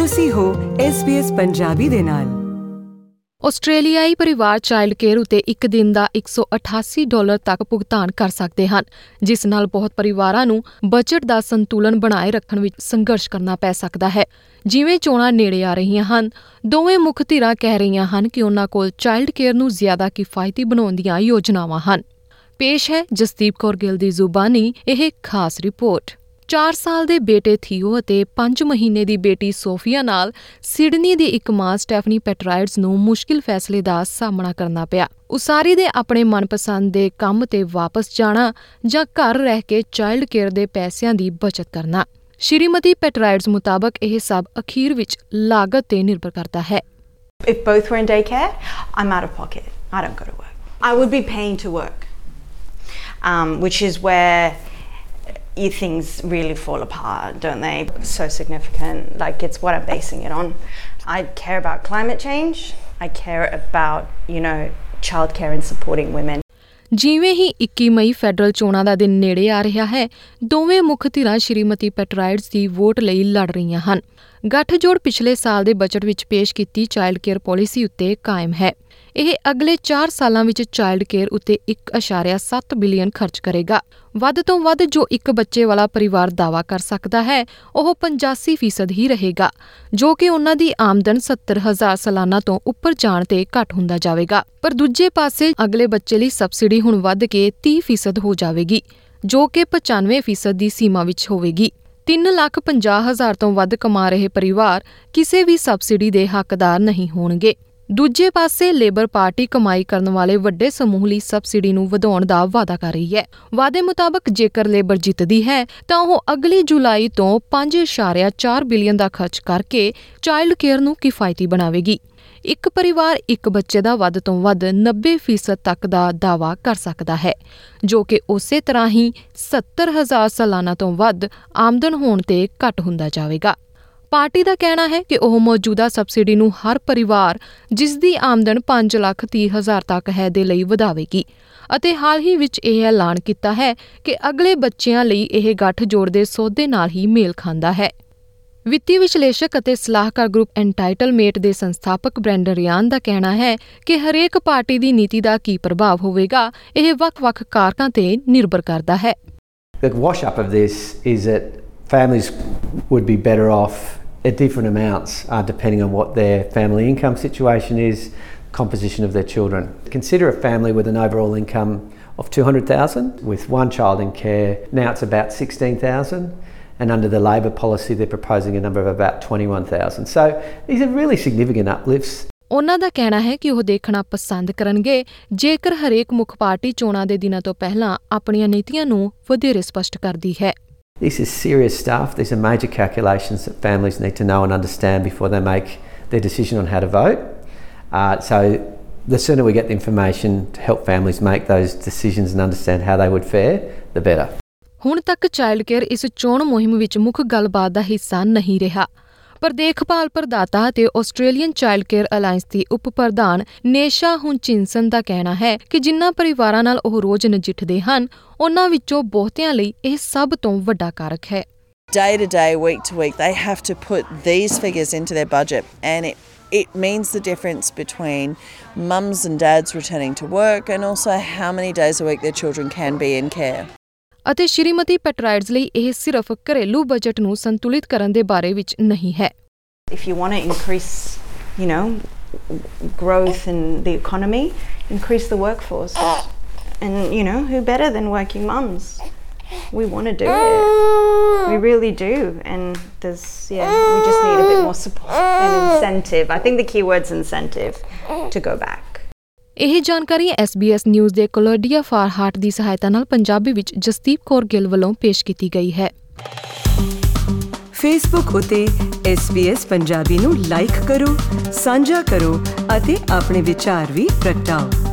ਤੁਸੀਂ ਹੋ SBS ਪੰਜਾਬੀ ਦੇ ਨਾਲ। ਆਸਟ੍ਰੇਲੀਆਈ ਪਰਿਵਾਰ ਚਾਈਲਡ ਕੇਅਰ ਉਤੇ ਇੱਕ ਦਿਨ ਦਾ 188 ਡਾਲਰ ਤੱਕ ਭੁਗਤਾਨ ਕਰ ਸਕਦੇ ਹਨ, ਜਿਸ ਨਾਲ ਬਹੁਤ ਪਰਿਵਾਰਾਂ ਨੂੰ ਬਜਟ ਦਾ ਸੰਤੁਲਨ ਬਣਾਏ ਰੱਖਣ ਵਿੱਚ ਸੰਘਰਸ਼ ਕਰਨਾ ਪੈ ਸਕਦਾ ਹੈ। ਜਿਵੇਂ ਚੋਣਾਂ ਨੇੜੇ ਆ ਰਹੀਆਂ ਹਨ, ਦੋਵੇਂ ਮੁੱਖ ਧਿਰਾਂ ਕਹਿ ਰਹੀਆਂ ਹਨ ਕਿ ਉਹਨਾਂ ਕੋਲ ਚਾਈਲਡ ਕੇਅਰ ਨੂੰ ਜ਼ਿਆਦਾ ਕਿਫਾਇਤੀ ਬਣਾਉਣ ਦੀਆਂ ਯੋਜਨਾਵਾਂ ਹਨ। ਪੇਸ਼ ਹੈ ਜਸਦੀਪ ਕੌਰ ਗਿੱਲ ਦੀ ਜ਼ੁਬਾਨੀ, ਇਹ ਖਾਸ ਰਿਪੋਰਟ। 4 ਸਾਲ ਦੇ ਬੇਟੇ ਥੀਓ ਅਤੇ 5 ਮਹੀਨੇ ਦੀ ਬੇਟੀ ਸੋਫੀਆ ਨਾਲ ਸਿਡਨੀ ਦੀ ਇੱਕ ਮਾਂ ਸਟੈਫਨੀ ਪੈਟਰਾਈਡਸ ਨੂੰ ਮੁਸ਼ਕਿਲ ਫੈਸਲੇ ਦਾ ਸਾਹਮਣਾ ਕਰਨਾ ਪਿਆ ਉਸਾਰੀ ਦੇ ਆਪਣੇ ਮਨਪਸੰਦ ਦੇ ਕੰਮ ਤੇ ਵਾਪਸ ਜਾਣਾ ਜਾਂ ਘਰ ਰਹਿ ਕੇ ਚਾਈਲਡ ਕੇਅਰ ਦੇ ਪੈਸਿਆਂ ਦੀ ਬਚਤ ਕਰਨਾ ਸ਼੍ਰੀਮਤੀ ਪੈਟਰਾਈਡਸ ਮੁਤਾਬਕ ਇਹ ਸਭ ਅਖੀਰ ਵਿੱਚ ਲਾਗਤ ਤੇ ਨਿਰਭਰ ਕਰਦਾ ਹੈ If both were in daycare, I'm out of pocket. I don't go to work. I would be paying to work, um, which is where you, things really fall apart, don't they? So significant. Like it's what I'm basing it on. I care about climate change. I care about you know childcare and supporting women. ਜਿਵੇਂ ਹੀ 21 ਮਈ federal ਚੋਣਾਂ ਦਾ ਦਿਨ ਨੇੜੇ ਆ ਰਿਹਾ ਹੈ ਦੋਵੇਂ ਮੁੱਖ ਧਿਰਾਂ ਸ਼੍ਰੀਮਤੀ ਪੈਟਰਾਈਡਸ ਦੀ ਵੋਟ ਲਈ ਲੜ ਰਹੀਆਂ ਹਨ ਗੱਠਜੋੜ ਪਿਛਲੇ ਸਾਲ ਦੇ ਬਜਟ ਵਿੱਚ ਪੇਸ਼ ਕੀਤੀ ਚਾਈਲਡ ਕੇਅਰ ਪਾਲਿਸੀ ਉੱਤੇ ਕਾਇਮ ਹੈ। ਇਹ ਅਗਲੇ 4 ਸਾਲਾਂ ਵਿੱਚ ਚਾਈਲਡ ਕੇਅਰ ਉੱਤੇ 1.7 ਬਿਲੀਅਨ ਖਰਚ ਕਰੇਗਾ। ਵੱਧ ਤੋਂ ਵੱਧ ਜੋ ਇੱਕ ਬੱਚੇ ਵਾਲਾ ਪਰਿਵਾਰ ਦਾਵਾ ਕਰ ਸਕਦਾ ਹੈ, ਉਹ 85% ਹੀ ਰਹੇਗਾ, ਜੋ ਕਿ ਉਹਨਾਂ ਦੀ ਆਮਦਨ 70000 ਸਾਲਾਨਾ ਤੋਂ ਉੱਪਰ ਜਾਣ ਤੇ ਘੱਟ ਹੁੰਦਾ ਜਾਵੇਗਾ। ਪਰ ਦੂਜੇ ਪਾਸੇ ਅਗਲੇ ਬੱਚੇ ਲਈ ਸਬਸਿਡੀ ਹੁਣ ਵੱਧ ਕੇ 30% ਹੋ ਜਾਵੇਗੀ, ਜੋ ਕਿ 95% ਦੀ ਸੀਮਾ ਵਿੱਚ ਹੋਵੇਗੀ। 3 ਲੱਖ 50 ਹਜ਼ਾਰ ਤੋਂ ਵੱਧ ਕਮਾ ਰਹੇ ਪਰਿਵਾਰ ਕਿਸੇ ਵੀ ਸਬਸਿਡੀ ਦੇ ਹੱਕਦਾਰ ਨਹੀਂ ਹੋਣਗੇ। ਦੂਜੇ ਪਾਸੇ ਲੇਬਰ ਪਾਰਟੀ ਕਮਾਈ ਕਰਨ ਵਾਲੇ ਵੱਡੇ ਸਮੂਹ ਲਈ ਸਬਸਿਡੀ ਨੂੰ ਵਧਾਉਣ ਦਾ ਵਾਅਦਾ ਕਰ ਰਹੀ ਹੈ। ਵਾਅਦੇ ਮੁਤਾਬਕ ਜੇਕਰ ਲੇਬਰ ਜਿੱਤਦੀ ਹੈ, ਤਾਂ ਉਹ ਅਗਲੀ ਜੁਲਾਈ ਤੋਂ 5.4 ਬਿਲੀਅਨ ਦਾ ਖਰਚ ਕਰਕੇ ਚਾਈਲਡ ਕੇਅਰ ਨੂੰ ਕਿਫਾਇਤੀ ਬਣਾਵੇਗੀ। ਇੱਕ ਪਰਿਵਾਰ ਇੱਕ ਬੱਚੇ ਦਾ ਵੱਧ ਤੋਂ ਵੱਧ 90% ਤੱਕ ਦਾ ਦਾਅਵਾ ਕਰ ਸਕਦਾ ਹੈ, ਜੋ ਕਿ ਉਸੇ ਤਰ੍ਹਾਂ ਹੀ 70000 ਸਾਲਾਨਾ ਤੋਂ ਵੱਧ ਆਮਦਨ ਹੋਣ ਤੇ ਘੱਟ ਹੁੰਦਾ ਜਾਵੇਗਾ। ਪਾਰਟੀ ਦਾ ਕਹਿਣਾ ਹੈ ਕਿ ਉਹ ਮੌਜੂਦਾ ਸਬਸਿਡੀ ਨੂੰ ਹਰ ਪਰਿਵਾਰ, ਜਿਸ ਦੀ ਆਮਦਨ 5 ਲੱਖ 30 ਹਜ਼ਾਰ ਤੱਕ ਹੈ, ਦੇ ਲਈ ਵਧਾਵੇਗੀ। ਅਤੇ ਹਾਲ ਹੀ ਵਿੱਚ ਇਹ ਐਲਾਨ ਕੀਤਾ ਹੈ ਕਿ ਅਗਲੇ ਬੱਚਿਆਂ ਲਈ ਇਹ ਗੱਠ ਜੋੜ ਦੇ ਸੌਦੇ ਨਾਲ ਹੀ ਮੇਲ ਖਾਂਦਾ ਹੈ। ਵਿੱਤੀ ਵਿਸ਼ਲੇਸ਼ਕ ਅਤੇ ਸਲਾਹਕਾਰ ਗਰੁੱਪ ਐਂਟਾਈਟਲਮੇਟ ਦੇ ਸੰਸਥਾਪਕ ਬ੍ਰੈਂਡਨ ਰਿਆਨ ਦਾ ਕਹਿਣਾ ਹੈ ਕਿ ਹਰੇਕ ਪਾਰਟੀ ਦੀ ਨੀਤੀ ਦਾ ਕੀ ਪ੍ਰਭਾਵ ਹੋਵੇਗਾ, ਇਹ ਵੱਖ-ਵੱਖ ਕਾਰਕਾਂ ਤੇ ਨਿਰਭਰ ਕਰਦਾ ਹੈ। The wash up of this is that families would be better off at different amounts uh, depending on what their family income situation is, composition of their children. Consider a family with an overall income of 200,000 with one child in care. Now it's about 16,000 and under the Labor policy they're proposing a number of about 21,000. So these are really significant uplifts. ਉਹਨਾਂ ਦਾ ਕਹਿਣਾ ਹੈ ਕਿ ਉਹ ਦੇਖਣਾ ਪਸੰਦ ਕਰਨਗੇ ਜੇਕਰ ਹਰੇਕ ਮੁੱਖ ਪਾਰਟੀ ਚੋਣਾਂ ਦੇ ਦਿਨਾਂ ਤੋਂ ਪਹਿਲਾਂ ਆਪਣੀਆਂ ਨੀਤੀਆਂ ਨੂੰ ਵਧੇਰੇ ਸਪਸ਼ਟ ਕਰਦੀ ਹੈ This is serious stuff. These are major calculations that families need to know and understand before they make their decision on how to vote. Uh, so, the sooner we get the information to help families make those decisions and understand how they would fare, the better. ਹੁਣ ਤੱਕ child care ਇਸ ਚੋਣ ਮੁਹਿੰਮ ਵਿੱਚ ਮੁੱਖ ਗੱਲਬਾਤ ਦਾ ਹਿੱਸਾ ਨਹੀਂ ਰਿਹਾ ਪਰ ਦੇਖਭਾਲ ਪ੍ਰਦਾਤਾ ਅਤੇ ਆਸਟ੍ਰੇਲੀਅਨ ਚਾਈਲਡ ਕੇਅਰ ਅਲਾਈਅੰਸ ਦੀ ਉਪ ਪ੍ਰਧਾਨ ਨੇਸ਼ਾ ਹੁਨਚਿੰਸਨ ਦਾ ਕਹਿਣਾ ਹੈ ਕਿ ਜਿਨ੍ਹਾਂ ਪਰਿਵਾਰਾਂ ਨਾਲ ਉਹ ਰੋਜ਼ ਨਜਿੱਠਦੇ ਹਨ ਉਹਨਾਂ ਵਿੱਚੋਂ ਬਹੁਤਿਆਂ ਲਈ ਇਹ ਸਭ ਤੋਂ ਵੱਡਾ ਕਾਰਕ ਹੈ day to day, week to week, they have to put these figures into their budget, and it it means the difference between mums and dads returning to work and also how many days a week their children can be in care. ਅਤੇ ਸ਼੍ਰੀਮਤੀ ਪੈਟਰਾਈਡਸ ਲਈ ਇਹ ਸਿਰਫ ਘਰੇਲੂ budget ਨੂੰ ਸੰਤੁਲਿਤ ਕਰਨ ਦੇ ਬਾਰੇ ਵਿੱਚ ਨਹੀਂ ਹੈ If you want to increase, you know, growth in the economy, increase the workforce. And you know, who better than working mums? We want to do it. We really do. And there's yeah, we just need a bit more support and incentive. I think the key word's incentive to go back. ਇਹ ਜਾਣਕਾਰੀ SBS news ਦੇ ਕੋਲੋਡੀਆ ਫਾਰਹਾਟ ਦੀ ਸਹਾਇਤਾ ਨਾਲ ਪੰਜਾਬੀ ਵਿੱਚ ਜਸਦੀਪ ਕੌਰ ਗਿੱਲ ਵੱਲੋਂ ਪੇਸ਼ ਕੀਤੀ ਗਈ ਹੈ। ਫੇਸਬੁੱਕ ਉਤੇ SBS ਪੰਜਾਬੀ ਨੂੰ ਲਾਈਕ ਕਰੋ, ਸਾਂਝਾ ਕਰੋ ਅਤੇ ਆਪਣੇ ਵਿਚਾਰ ਵੀ ਪ੍ਰਗਟਾਓ।